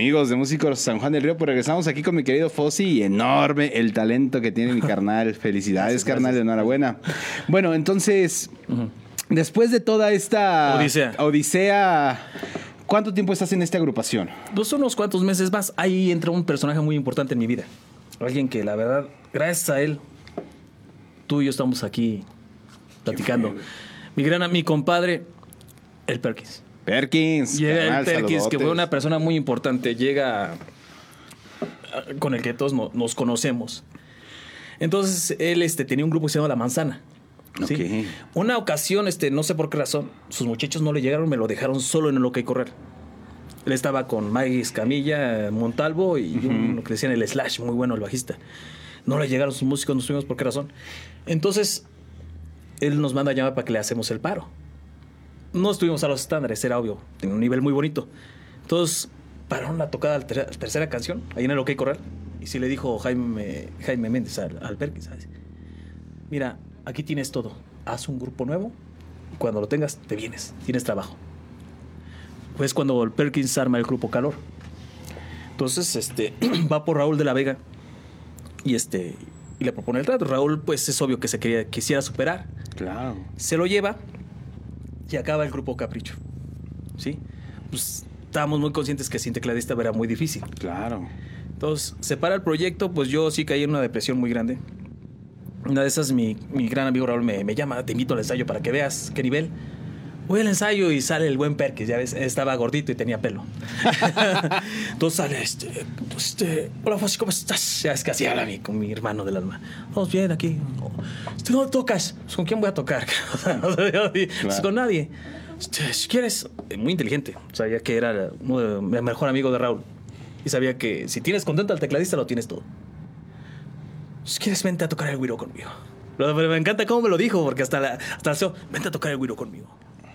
Amigos de Músicos San Juan del Río? Pues regresamos aquí con mi querido Fossi y enorme el talento que tiene mi carnal. Felicidades, carnal, enhorabuena. Bueno, entonces, después de toda esta Odisea. odisea, ¿cuánto tiempo estás en esta agrupación? Pues unos cuantos meses más, ahí entra un personaje muy importante en mi vida. Alguien que la verdad, gracias a él, tú y yo estamos aquí platicando. Mi gran mi compadre, el Perkins. Perkins. Llega el Perkins, que fue una persona muy importante. Llega con el que todos no- nos conocemos. Entonces, él este, tenía un grupo que se llama La Manzana. Una ocasión, este, no sé por qué razón, sus muchachos no le llegaron, me lo dejaron solo en el OK Correr. Él estaba con Maggie Escamilla, Montalvo y uno que decían el Slash, muy bueno el bajista. No le llegaron sus músicos, no supimos por qué razón. Entonces, él nos manda a llamar para que le hacemos el paro. No estuvimos a los estándares, era obvio, tenía un nivel muy bonito. Entonces, pararon la tocada la ter- tercera canción, ahí en el OK Corral. Y sí le dijo Jaime, Jaime Méndez al, al Perkins, ¿sabes? Mira, aquí tienes todo. Haz un grupo nuevo y cuando lo tengas, te vienes. Tienes trabajo. Pues cuando el Perkins arma el grupo Calor. Entonces, este, va por Raúl de la Vega y este y le propone el trato. Raúl, pues es obvio que se quería, quisiera superar. Claro. Se lo lleva y acaba el grupo Capricho. ¿Sí? Pues estábamos muy conscientes que sin tecladista era muy difícil. Claro. Entonces, se para el proyecto, pues yo sí caí en una depresión muy grande. Una de esas, mi, mi gran amigo Raúl me, me llama, te invito al ensayo para que veas qué nivel. Voy al ensayo y sale el buen Perkins, ya ves, estaba gordito y tenía pelo. Entonces sale este, pues, este, hola Fossi, ¿cómo estás? Ya es que así habla mi, con mi hermano del alma. Vamos bien aquí. Este, ¿Dónde tocas? Pues, ¿Con quién voy a tocar? Pues, Con nadie. Este, si quieres, muy inteligente. Sabía que era mi mejor amigo de Raúl. Y sabía que si tienes contento al tecladista, lo tienes todo. Si quieres, vente a tocar el güiro conmigo. Me encanta cómo me lo dijo, porque hasta la, hasta el CEO, vente a tocar el güiro conmigo.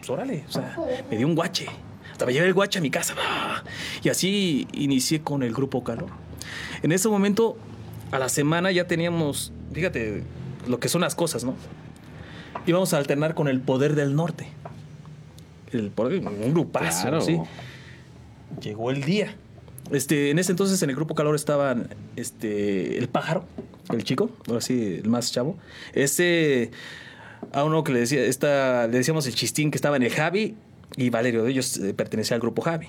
Pues órale, o sea, me dio un guache. Hasta me llevé el guache a mi casa. Y así inicié con el grupo Calor. En ese momento, a la semana ya teníamos, fíjate lo que son las cosas, ¿no? Íbamos a alternar con el Poder del Norte. El poder, un grupazo, Claro. ¿sí? Llegó el día. Este, en ese entonces en el grupo Calor estaban este, el pájaro, el chico, ahora sí, el más chavo. Ese, a uno que le decía, esta, le decíamos el chistín que estaba en el Javi y Valerio de ellos eh, pertenecía al grupo Javi.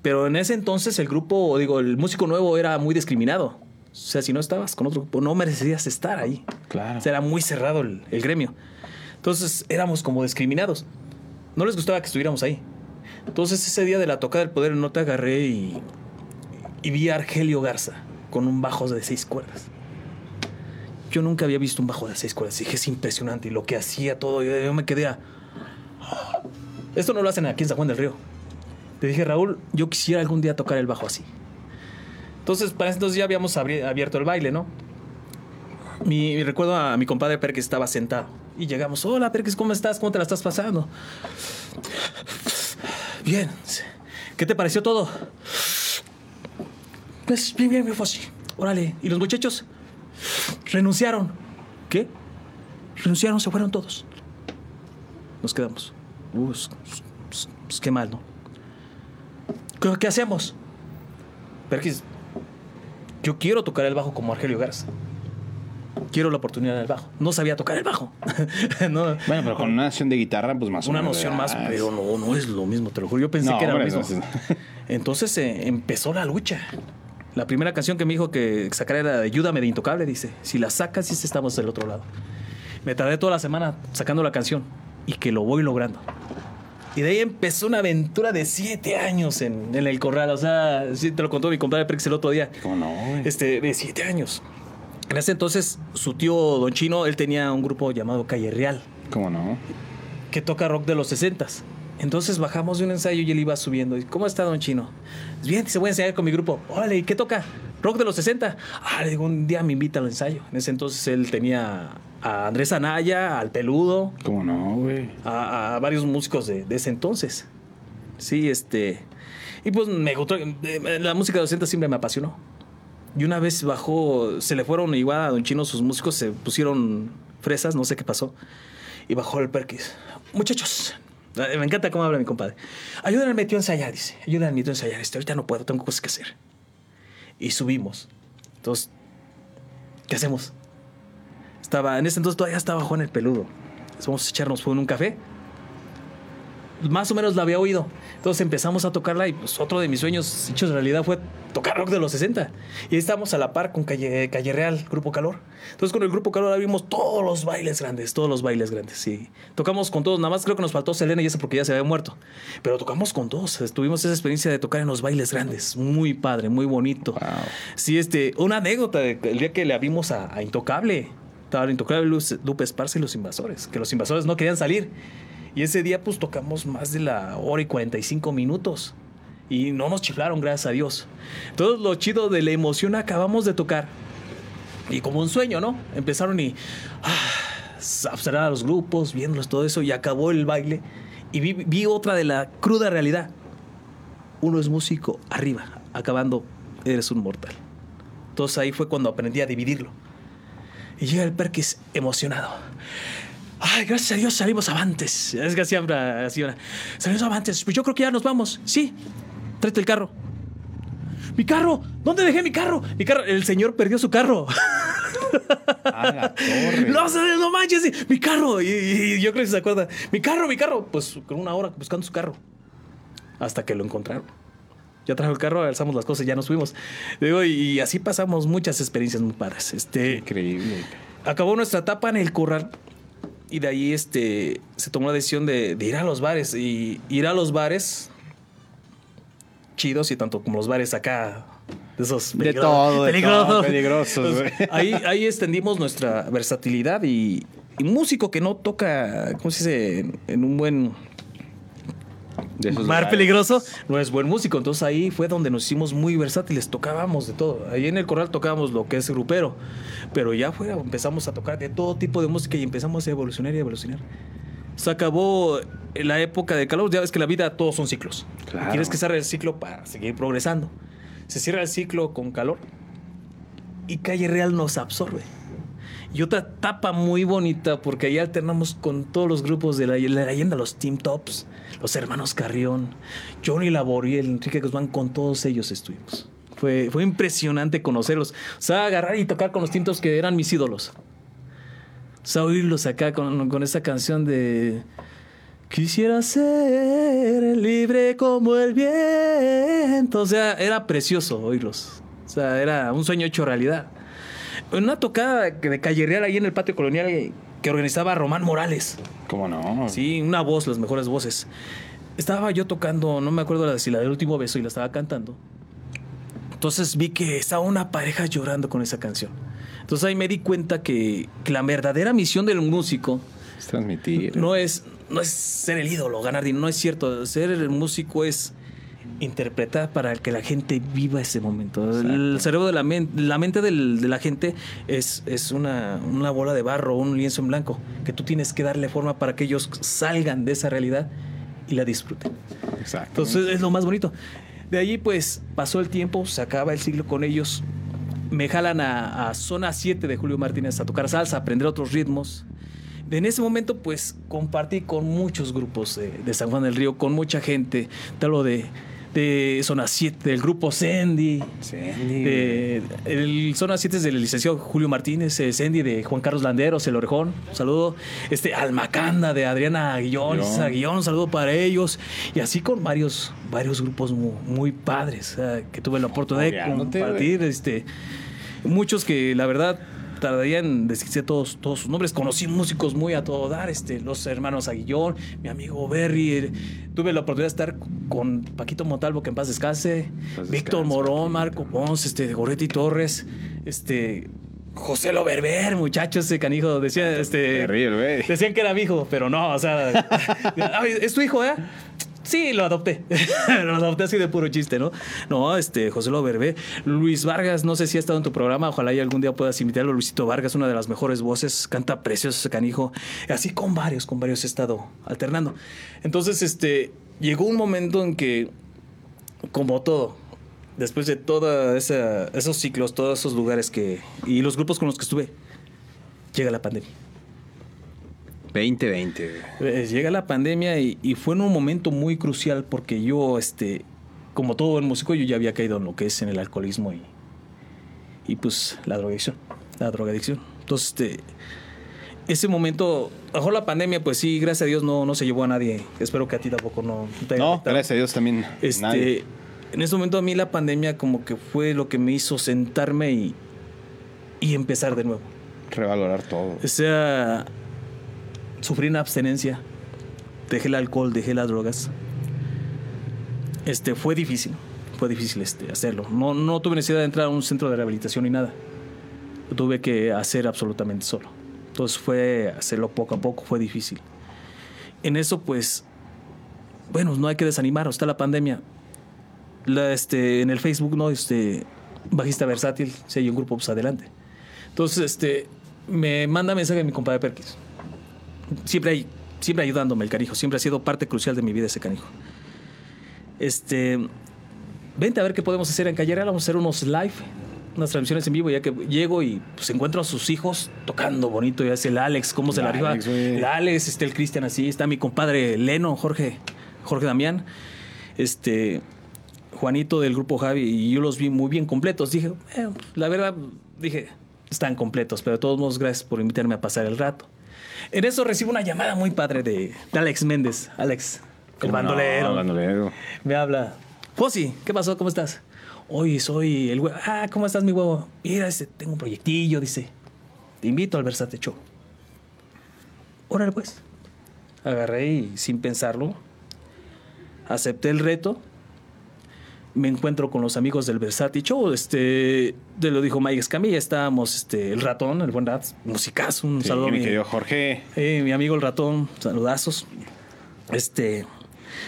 Pero en ese entonces el grupo, digo, el músico nuevo era muy discriminado. O sea, si no estabas con otro grupo, no merecías estar ahí. Claro. O sea, era muy cerrado el, el gremio. Entonces éramos como discriminados. No les gustaba que estuviéramos ahí. Entonces ese día de la tocada del poder no te agarré y, y vi a Argelio Garza con un bajo de seis cuerdas. Yo nunca había visto un bajo de seis cuerdas. Dije, es impresionante. Y lo que hacía todo, yo, yo me quedé a... Esto no lo hacen aquí en San Juan del Río. Le dije, Raúl, yo quisiera algún día tocar el bajo así. Entonces, para entonces ya habíamos abierto el baile, ¿no? Mi, recuerdo a mi compadre Perkins estaba sentado. Y llegamos, hola Perkins, ¿cómo estás? ¿Cómo te la estás pasando? Bien. ¿Qué te pareció todo? Pues bien, bien, bien, Fossi. Órale. ¿Y los muchachos? Renunciaron. ¿Qué? Renunciaron, se fueron todos. Nos quedamos. Uh, pues, pues, pues, qué mal, ¿no? ¿Qué, qué hacemos? Perkins, yo quiero tocar el bajo como Argelio Garza. Quiero la oportunidad del bajo. No sabía tocar el bajo. no, Bueno, pero con una noción de guitarra, pues más o una menos. noción más, pero no, no es lo mismo, te lo juro. Yo pensé No, que era hombre, lo mismo. no es- Entonces eh, empezó la lucha. La primera canción que me dijo que sacara era de Ayúdame de Intocable, dice. Si la sacas, sí estamos del otro lado. Me tardé toda la semana sacando la canción y que lo voy logrando. Y de ahí empezó una aventura de siete años en, en el corral. O sea, sí te lo contó mi compadre Prex el otro día. ¿Cómo no, güey? Este, de siete años. En ese entonces, su tío Don Chino, él tenía un grupo llamado Calle Real ¿Cómo no? que toca rock de los 60 Entonces bajamos de un ensayo y él iba subiendo. Y, ¿Cómo está, don Chino? Bien, se voy a ensayar con mi grupo. Órale, ¿y qué toca? Rock de los 60. Ah, le digo, un día me invita al ensayo. En ese entonces él tenía a Andrés Anaya, al Peludo, ¿Cómo no, güey? a, a varios músicos de, de ese entonces. Sí, este. Y pues me gustó. eh, La música de los 60 siempre me apasionó. Y una vez bajó, se le fueron igual a Don Chino sus músicos, se pusieron fresas, no sé qué pasó. Y bajó el Perkis. Muchachos, me encanta cómo habla mi compadre. Ayúdenme metió a ensayar, dice. Ayúdenme metió a ensayar. Este, ahorita no puedo, tengo cosas que hacer. y subimos. Entonces, ¿qué hacemos? Estaba, en ese entonces todavía estaba Juan el Peludo. Vamos a echarnos fuego en un café. Más o menos la había oído. Entonces empezamos a tocarla y pues otro de mis sueños hechos realidad fue tocar rock de los 60. Y estábamos a la par con Calle, Calle Real, Grupo Calor. Entonces con el Grupo Calor abrimos todos los bailes grandes, todos los bailes grandes, sí. Tocamos con todos, nada más creo que nos faltó Selena y eso porque ya se había muerto. Pero tocamos con todos, tuvimos esa experiencia de tocar en los bailes grandes. Muy padre, muy bonito. Wow. Sí, este, una anécdota de- el día que le abrimos a, a Intocable. Estaba Intocable, Lupe Esparza y los invasores, que los invasores no querían salir. Y ese día pues tocamos más de la hora y 45 minutos. Y no nos chiflaron, gracias a Dios. Todo lo chido de la emoción acabamos de tocar. Y como un sueño, ¿no? Empezaron y ah, observar a los grupos, viéndolos, todo eso, y acabó el baile. Y vi, vi otra de la cruda realidad. Uno es músico arriba, acabando, eres un mortal. Entonces ahí fue cuando aprendí a dividirlo. Y llega el Perkis emocionado. Ay, gracias a Dios salimos avantes. Es que así habla, así habla. Salimos avantes. Pues yo creo que ya nos vamos. Sí, tráete el carro. Mi carro, ¿dónde dejé mi carro? Mi carro, el señor perdió su carro. A la torre. No, no, manches, mi carro. Y, yo creo que se acuerda. Mi carro, mi carro. Pues con una hora buscando su carro. Hasta que lo encontraron. Ya trajo el carro, alzamos las cosas, ya nos fuimos. Digo, y, y así pasamos muchas experiencias muy padres. Este, Increíble. acabó nuestra etapa en el corral y de ahí este se tomó la decisión de, de ir a los bares y ir a los bares chidos y tanto como los bares acá de esos De todo, de peligrosos. todo, peligrosos, Entonces, ahí, ahí extendimos nuestra versatilidad y, y músico que no toca, ¿cómo se dice? En, en un buen De esos mar lugares. peligroso, no es buen músico. Entonces ahí fue donde nos hicimos muy versátiles, tocábamos de todo. Ahí en el corral tocábamos lo que es grupero, pero ya fuera empezamos a tocar de todo tipo de música y empezamos a evolucionar y evolucionar. Se acabó la época de calor, ya ves que la vida todos son ciclos. Claro. Quieres que cierre el ciclo para seguir progresando. Se cierra el ciclo con calor y Calle Real nos absorbe. Y otra etapa muy bonita, porque ahí alternamos con todos los grupos de la, la leyenda, los Team Tops, los hermanos Carrión, Johnny Laboriel, Enrique Guzmán, con todos ellos estuvimos. Fue, fue impresionante conocerlos. O sea, agarrar y tocar con los Team Tops que eran mis ídolos. O sea, oírlos acá con, con esa canción de... Quisiera ser libre como el viento. O sea, era precioso oírlos. O sea, era un sueño hecho realidad. Una tocada de calle real ahí en el patio colonial que organizaba Román Morales. ¿Cómo no? Sí, una voz, las mejores voces. Estaba yo tocando, no me acuerdo la- si la del último beso y la estaba cantando. Entonces vi que estaba una pareja llorando con esa canción. Entonces ahí me di cuenta que, que la verdadera misión del músico Es transmitir. no es, no es ser el ídolo, ganar dinero, no es cierto. Ser el músico es interpretar para que la gente viva ese momento. El cerebro de la, men- la mente del- de la gente es, es una, una bola de barro, un lienzo en blanco, que tú tienes que darle forma para que ellos salgan de esa realidad y la disfruten. Exacto. Entonces es lo más bonito. De allí pues pasó el tiempo, se acaba el siglo con ellos. Me jalan a, a zona 7 de Julio Martínez a tocar salsa, a aprender otros ritmos. En ese momento pues compartí con muchos grupos de, de San Juan del Río, con mucha gente. Te hablo de, de zona 7, del grupo Sandy. Sandy. De, el zona 7 es del licenciado Julio Martínez, eh, Sandy de Juan Carlos Landeros, el Orejón, un saludo. Este Almacanda de Adriana Aguillón, un saludo para ellos. Y así con varios, varios grupos muy, muy padres eh, que tuve la oportunidad de compartir. Este, muchos que la verdad tardaría en decirse todos, todos sus nombres. Conocí músicos muy a todo dar, este, los hermanos Aguillón, mi amigo Berry. Tuve la oportunidad de estar con Paquito Montalvo, que en paz descanse, Víctor descanse, Morón, Marco Ponce, este, Goretti Torres, este, José Loberber, muchachos, ese canijo, decía, este... Decían que era mi hijo, pero no, o sea, "Ay, es tu hijo, ¿eh? Sí, lo adopté. lo adopté así de puro chiste, ¿no? No, este, José Loberbe. Luis Vargas, no sé si ha estado en tu programa, ojalá y algún día puedas invitarlo. Luisito Vargas, una de las mejores voces, canta precioso ese canijo. Así con varios, con varios he estado alternando. Entonces, este, llegó un momento en que, como todo, después de todos esos ciclos, todos esos lugares que, y los grupos con los que estuve, llega la pandemia. 2020. güey. Eh, Llega la pandemia y, y fue en un momento muy crucial porque yo, este, como todo el músico, yo ya había caído en lo que es en el alcoholismo y, y pues la drogadicción. La drogadicción. Entonces, este, ese momento, bajo la pandemia, pues sí, gracias a Dios no, no se llevó a nadie. Espero que a ti tampoco no, te haya No, afectado. gracias a Dios también. Este, nadie. en ese momento a mí la pandemia como que fue lo que me hizo sentarme y, y empezar de nuevo. Revalorar todo. O sea, sufrí una abstenencia, dejé el alcohol, dejé las drogas. Este, fue difícil, fue difícil este, hacerlo. No, no tuve necesidad de entrar a un centro de rehabilitación ni nada. Lo tuve que hacer absolutamente solo. Entonces fue hacerlo poco a poco, fue difícil. En eso, pues, bueno, no hay que desanimar, está la pandemia. La, este, en el Facebook, ¿no? Este, bajista versátil, si hay un grupo, pues adelante. Entonces, este, me manda mensaje mi compadre Perkins. Siempre, hay, siempre ayudándome el canijo, siempre ha sido parte crucial de mi vida ese canijo. Este, vente a ver qué podemos hacer en Calle Real, vamos a hacer unos live, unas transmisiones en vivo, ya que llego y pues encuentro a sus hijos tocando bonito, ya es el Alex, cómo se la arriba. El Alex, este, el Cristian así, está mi compadre Leno, Jorge, Jorge Damián, este, Juanito del grupo Javi, y yo los vi muy bien completos. Dije, eh, la verdad, dije, están completos, pero de todos modos, gracias por invitarme a pasar el rato. En eso recibo una llamada muy padre de, de Alex Méndez. Alex, el ¿Cómo no? bandolero. bandolero. Me habla. Josi, ¿qué pasó? ¿Cómo estás? Hoy soy el huevo. Ah, ¿cómo estás, mi huevo? Mira, este, tengo un proyectillo, dice. Te invito al Versate Show. Órale, pues. Agarré y sin pensarlo, acepté el reto. Me encuentro con los amigos del Versati Show. Este, te lo dijo Mike Escamilla. Estábamos, este, el ratón, el buen rat, musicazo. Un Sí, saludo mi querido Jorge. eh, mi amigo el ratón, saludazos. Este,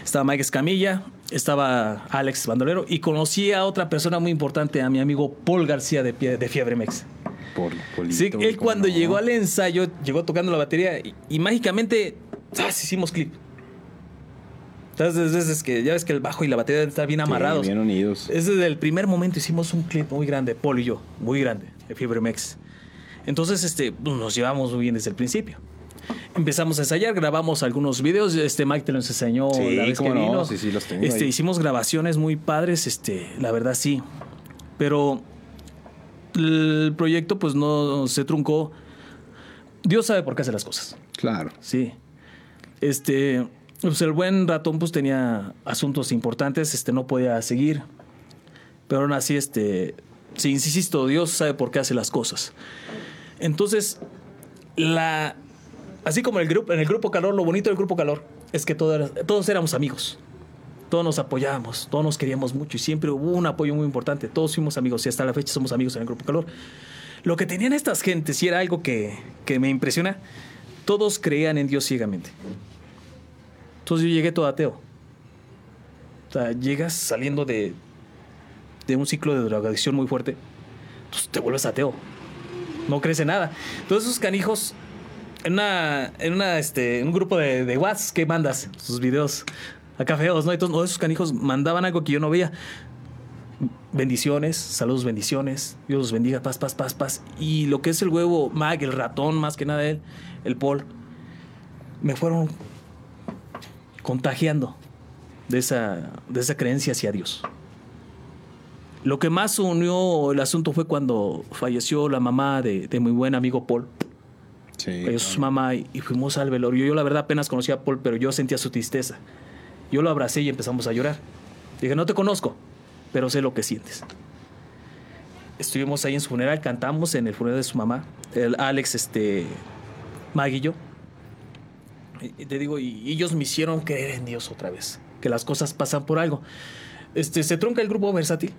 estaba Mike Escamilla, estaba Alex Bandolero y conocí a otra persona muy importante, a mi amigo Paul García de, Pie- de Fiebre Mex. Por Polito, Sí, él cuando no. llegó al ensayo, llegó tocando la batería y, y mágicamente ¡zas! hicimos clip. Entonces, veces que ya ves que el bajo y la batería están bien Sí, amarrados. bien unidos. Es desde el primer momento hicimos un clip muy grande, Paul y yo, muy grande, de Fiebre Mex. Entonces, este, pues, nos llevamos muy bien desde el principio. Empezamos a ensayar, grabamos algunos videos, este Mike te los enseñó Sí, la vez que no, vino. sí, sí, los tengo Este, ahí. hicimos grabaciones muy padres, este, la verdad sí. Pero el proyecto pues no se truncó. Dios sabe por qué hace las cosas. Claro. Sí. Este, pues el buen ratón pues tenía asuntos importantes, este no podía seguir. Pero aún así, este, sí, insisto, Dios sabe por qué hace las cosas. Entonces, la, así como el grupo, en el grupo calor, lo bonito del grupo calor es que todo era- todos éramos amigos. Todos nos apoyábamos, todos nos queríamos mucho y siempre hubo un apoyo muy importante. Todos fuimos amigos y hasta la fecha somos amigos en el grupo calor. Lo que tenían estas gentes, y era algo que, que me impresiona, todos creían en Dios ciegamente. Entonces yo llegué todo ateo. O sea, llegas saliendo de, de un ciclo de drogadicción muy fuerte, entonces te vuelves ateo. No crees en nada. Todos esos canijos, en una, en una, este, un grupo de, de WhatsApp que mandas sus videos acá feos, ¿no? Entonces, todos esos canijos mandaban algo que yo no veía. Bendiciones, saludos, bendiciones. Dios los bendiga, paz, paz, paz, paz. Y lo que es el huevo, Mag, el ratón, más que nada él, el Paul, me fueron contagiando de esa, de esa creencia hacia Dios. Lo que más unió el asunto fue cuando falleció la mamá de, de mi buen amigo Paul. Sí. Falleció su mamá y, y fuimos al velorio. Yo la verdad apenas conocía a Paul, pero yo sentía su tristeza. Yo lo abracé y empezamos a llorar. Dije, no te conozco, pero sé lo que sientes. Estuvimos ahí en su funeral, cantamos en el funeral de su mamá, el Alex, este, Maggie y yo. Y, te digo, y, ellos me hicieron creer en Dios otra vez, que las cosas pasan por algo. Este, se trunca el grupo versátil,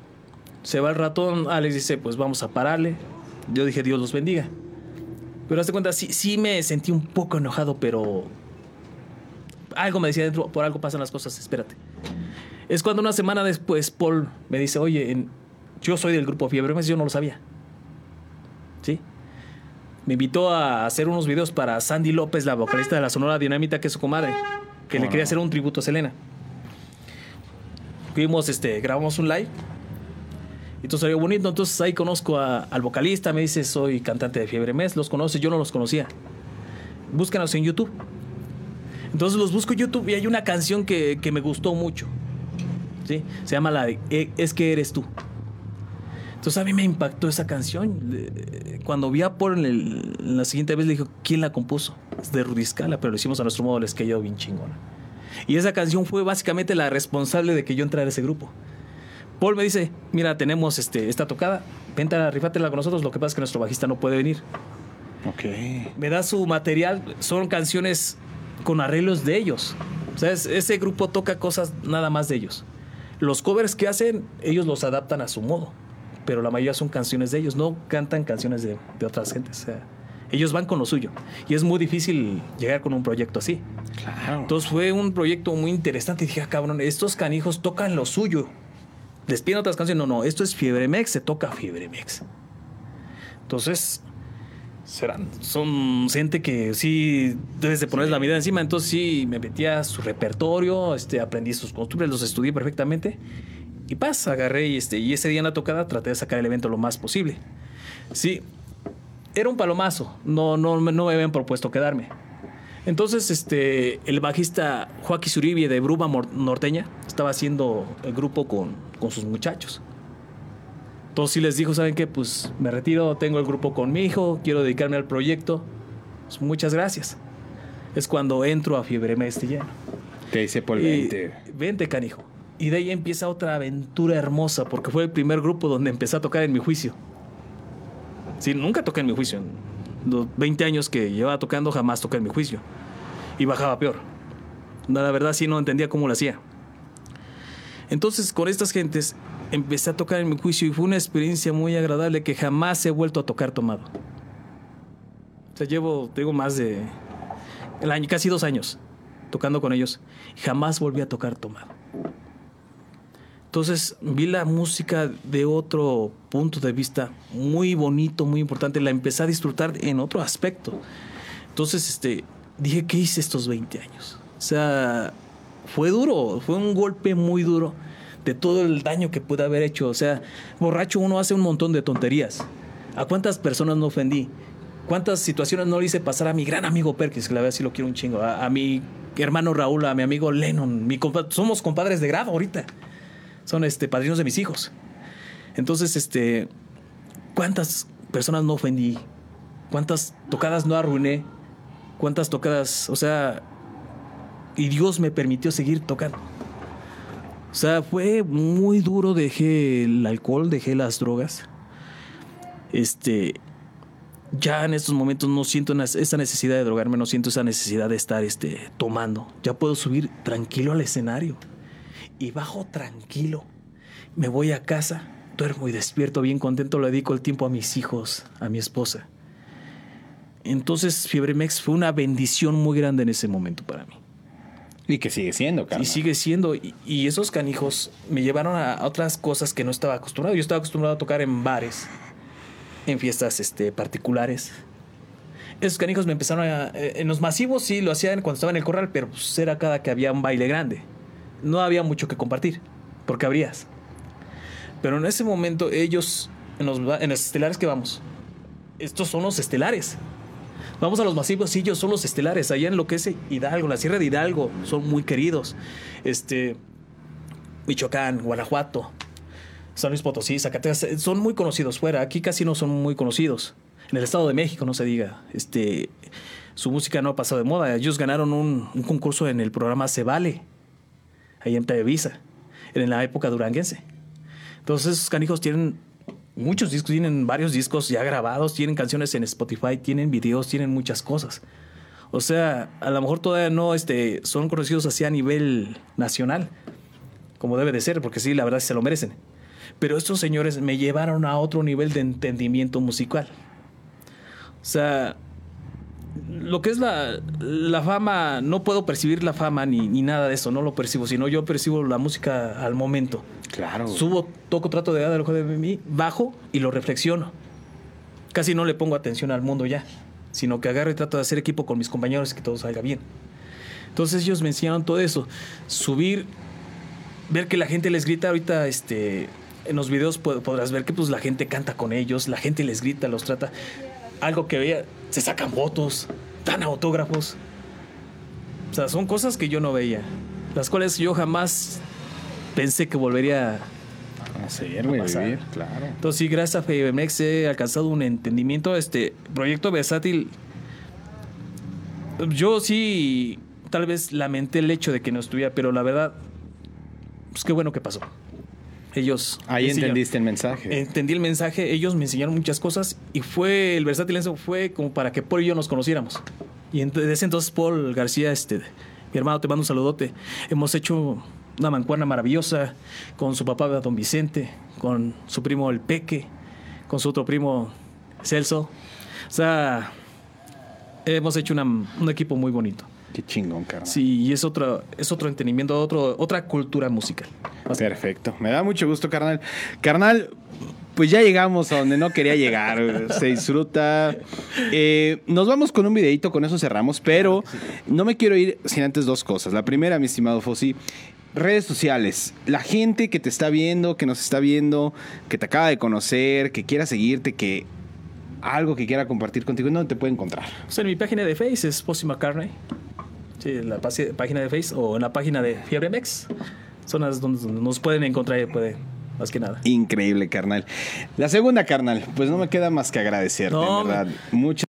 se va el ratón, Alex dice, pues vamos a pararle. Yo dije, Dios los bendiga. Pero hazte cuenta, sí, sí me sentí un poco enojado, pero algo me decía dentro, por algo pasan las cosas, espérate. Es cuando una semana después Paul me dice, oye, en- yo soy del grupo Fiebre yo no lo sabía. ¿Sí? Me invitó a hacer unos videos para Sandy López, la vocalista de la Sonora Dinamita, que es su comadre, que le ¿Cómo quería no? hacer un tributo a Selena. Fuimos, este, grabamos un live. Y todo salió bonito. Entonces ahí conozco a- al vocalista, me dice, soy cantante de Fiebre Mes. Los conoces, yo no los conocía. Búscanos en YouTube. Entonces los busco en YouTube y hay una canción que, que me gustó mucho. ¿sí? Se llama la de "E- Es que eres tú. Entonces a mí me impactó esa canción. Cuando vi a Paul en, el- en la siguiente vez le dije, ¿quién la compuso? Es de Rudy Scala, pero lo hicimos a nuestro modo, les quedó bien chingona. Y esa canción fue básicamente la responsable de que yo entrara a ese grupo. Paul me dice, mira, tenemos este, esta tocada, vente a rifátela con nosotros, lo que pasa es que nuestro bajista no puede venir. Ok. Me da su material, son canciones con arreglos de ellos. O sea, es- ese grupo toca cosas nada más de ellos. Los covers que hacen, ellos los adaptan a su modo, pero la mayoría son canciones de ellos, no cantan canciones de, de otras gentes. O sea, ellos van con lo suyo. Y es muy difícil llegar con un proyecto así. Claro. Entonces fue un proyecto muy interesante. Y dije, ah, cabrón, estos canijos tocan lo suyo. Les piden otras canciones. No, no, esto es Fiebre Mex, se toca Fiebre Mex. Entonces, serán, son gente que sí debes de ponerles la mirada encima. Entonces sí, me metí a su repertorio, este, aprendí sus costumbres, los estudié perfectamente. Y paz, agarré y, este, y ese día en la tocada traté de sacar el evento lo más posible. Sí, era un palomazo. No, no, no me habían propuesto quedarme. Entonces, este, el bajista Joaquín Zuribie de Bruma Norteña estaba haciendo el grupo con, con sus muchachos. Entonces, sí les dijo, ¿saben qué? Pues me retiro, tengo el grupo con mi hijo, quiero dedicarme al proyecto. Pues, muchas gracias. Es cuando entro a Fiebre Mes de lleno. Te dice Y- vente. vente, canijo. Y de ahí empieza otra aventura hermosa, porque fue el primer grupo donde empecé a tocar en mi juicio. Sí, nunca toqué en mi juicio. Los 20 años que llevaba tocando, jamás toqué en mi juicio. Y bajaba peor. La verdad, sí no entendía cómo lo hacía. Entonces, con estas gentes, empecé a tocar en mi juicio y fue una experiencia muy agradable que jamás he vuelto a tocar tomado. O sea, llevo, tengo más de el año, casi dos años tocando con ellos. y Jamás volví a tocar tomado. Entonces vi la música de otro punto de vista muy bonito, muy importante. La empecé a disfrutar en otro aspecto. Entonces, este, dije, ¿qué hice estos 20 años? O sea, fue duro, fue un golpe muy duro de todo el daño que pude haber hecho. O sea, borracho uno hace un montón de tonterías. ¿A cuántas personas no ofendí? ¿Cuántas situaciones no le hice pasar a mi gran amigo Perkins, que la verdad sí lo quiero un chingo? A, a mi hermano Raúl, a mi amigo Lennon. Mi compa- somos compadres de grado ahorita. Son este, padrinos de mis hijos. Entonces, este, ¿cuántas personas no ofendí? ¿Cuántas tocadas no arruiné? ¿Cuántas tocadas, o sea, y Dios me permitió seguir tocando? O sea, fue muy duro, dejé el alcohol, dejé las drogas. Este, ya en estos momentos no siento esa necesidad de drogarme, no siento esa necesidad de estar este, tomando. Ya puedo subir tranquilo al escenario y bajo tranquilo. Me voy a casa, duermo y despierto bien contento, le dedico el tiempo a mis hijos, a mi esposa. Entonces Fiebre Mex fue una bendición muy grande en ese momento para mí. Y que sigue siendo, carnal. Y sigue siendo. Y, y esos canijos me llevaron a, a otras cosas que no estaba acostumbrado. Yo estaba acostumbrado a tocar en bares, en fiestas este, particulares. Esos canijos me empezaron a... eh, En los masivos sí lo hacían cuando estaba en el corral, pero pues era cada que había un baile grande. No había mucho que compartir, porque abrías. Pero en ese momento ellos, en los, estelares que vamos, estos son los estelares. Vamos a los masivos, sí, ellos son los estelares. Allá en lo que es Hidalgo, la Sierra de Hidalgo, son muy queridos. Este, Michoacán, Guanajuato, San Luis Potosí, Zacatecas, son muy conocidos fuera. Aquí casi no son muy conocidos. En el Estado de México, no se diga. Este, su música no ha pasado de moda. Ellos ganaron un concurso en el programa Se Vale, ahí en Televisa, en la época duranguense. Entonces, esos canijos tienen muchos discos, tienen varios discos ya grabados, tienen canciones en Spotify, tienen videos, tienen muchas cosas. O sea, a lo mejor todavía no este, son conocidos así a nivel nacional, como debe de ser, porque sí, la verdad se lo merecen. Pero estos señores me llevaron a otro nivel de entendimiento musical. O sea, lo que es la, la fama, no puedo percibir la fama ni, ni nada de eso, no lo percibo, sino yo percibo la música al momento. Claro. Subo, toco, trato de dar lo de mí, bajo y lo reflexiono. Casi no le pongo atención al mundo ya, sino que agarro y trato de hacer equipo con mis compañeros y que todo salga bien. Entonces ellos me enseñaron todo eso. Subir, ver que la gente les grita ahorita, este, en los videos pod- podrás ver que pues la gente canta con ellos, la gente les grita, los trata. Algo que veía, se sacan fotos, dan autógrafos. O sea, son cosas que yo no veía, las cuales yo jamás pensé que volvería conocer, güey, vivir, claro. Entonces, sí, gracias a FEMEX he alcanzado un entendimiento. Este proyecto versátil. Yo sí, tal vez lamenté el hecho de que no estuviera, pero la verdad, pues qué bueno que pasó. Ellos. Ahí enseñaron- entendiste el mensaje. Entendí el mensaje, ellos me enseñaron muchas cosas y fue el versátil eso fue como para que Paul y yo nos conociéramos. Y desde ese entonces Paul García, este, mi hermano, te mando un saludote. Hemos hecho una mancuerna maravillosa con su papá Don Vicente, con su primo El Peque, con su otro primo Celso. O sea, hemos hecho una- un equipo muy bonito. Qué chingón, carnal. Sí, y es otro, es otro entendimiento, otro, otra cultura musical. Perfecto. Me da mucho gusto, carnal. Carnal, pues ya llegamos a donde no quería llegar. Se disfruta. Eh, nos vamos con un videito, con eso cerramos, pero no me quiero ir sin antes dos cosas. La primera, mi estimado Fossi. Redes sociales, la gente que te está viendo, que nos está viendo, que te acaba de conocer, que quiera seguirte, que algo que quiera compartir contigo, ¿dónde te puede encontrar? O sea, en mi página de Face es Posy McCartney. Sí, en la página de Face o en la página de Fiebre Mex. Son las donde nos pueden encontrar, puede, más que nada. Increíble, carnal. La segunda, carnal, pues no me queda más que agradecerte, No, en verdad. Muchas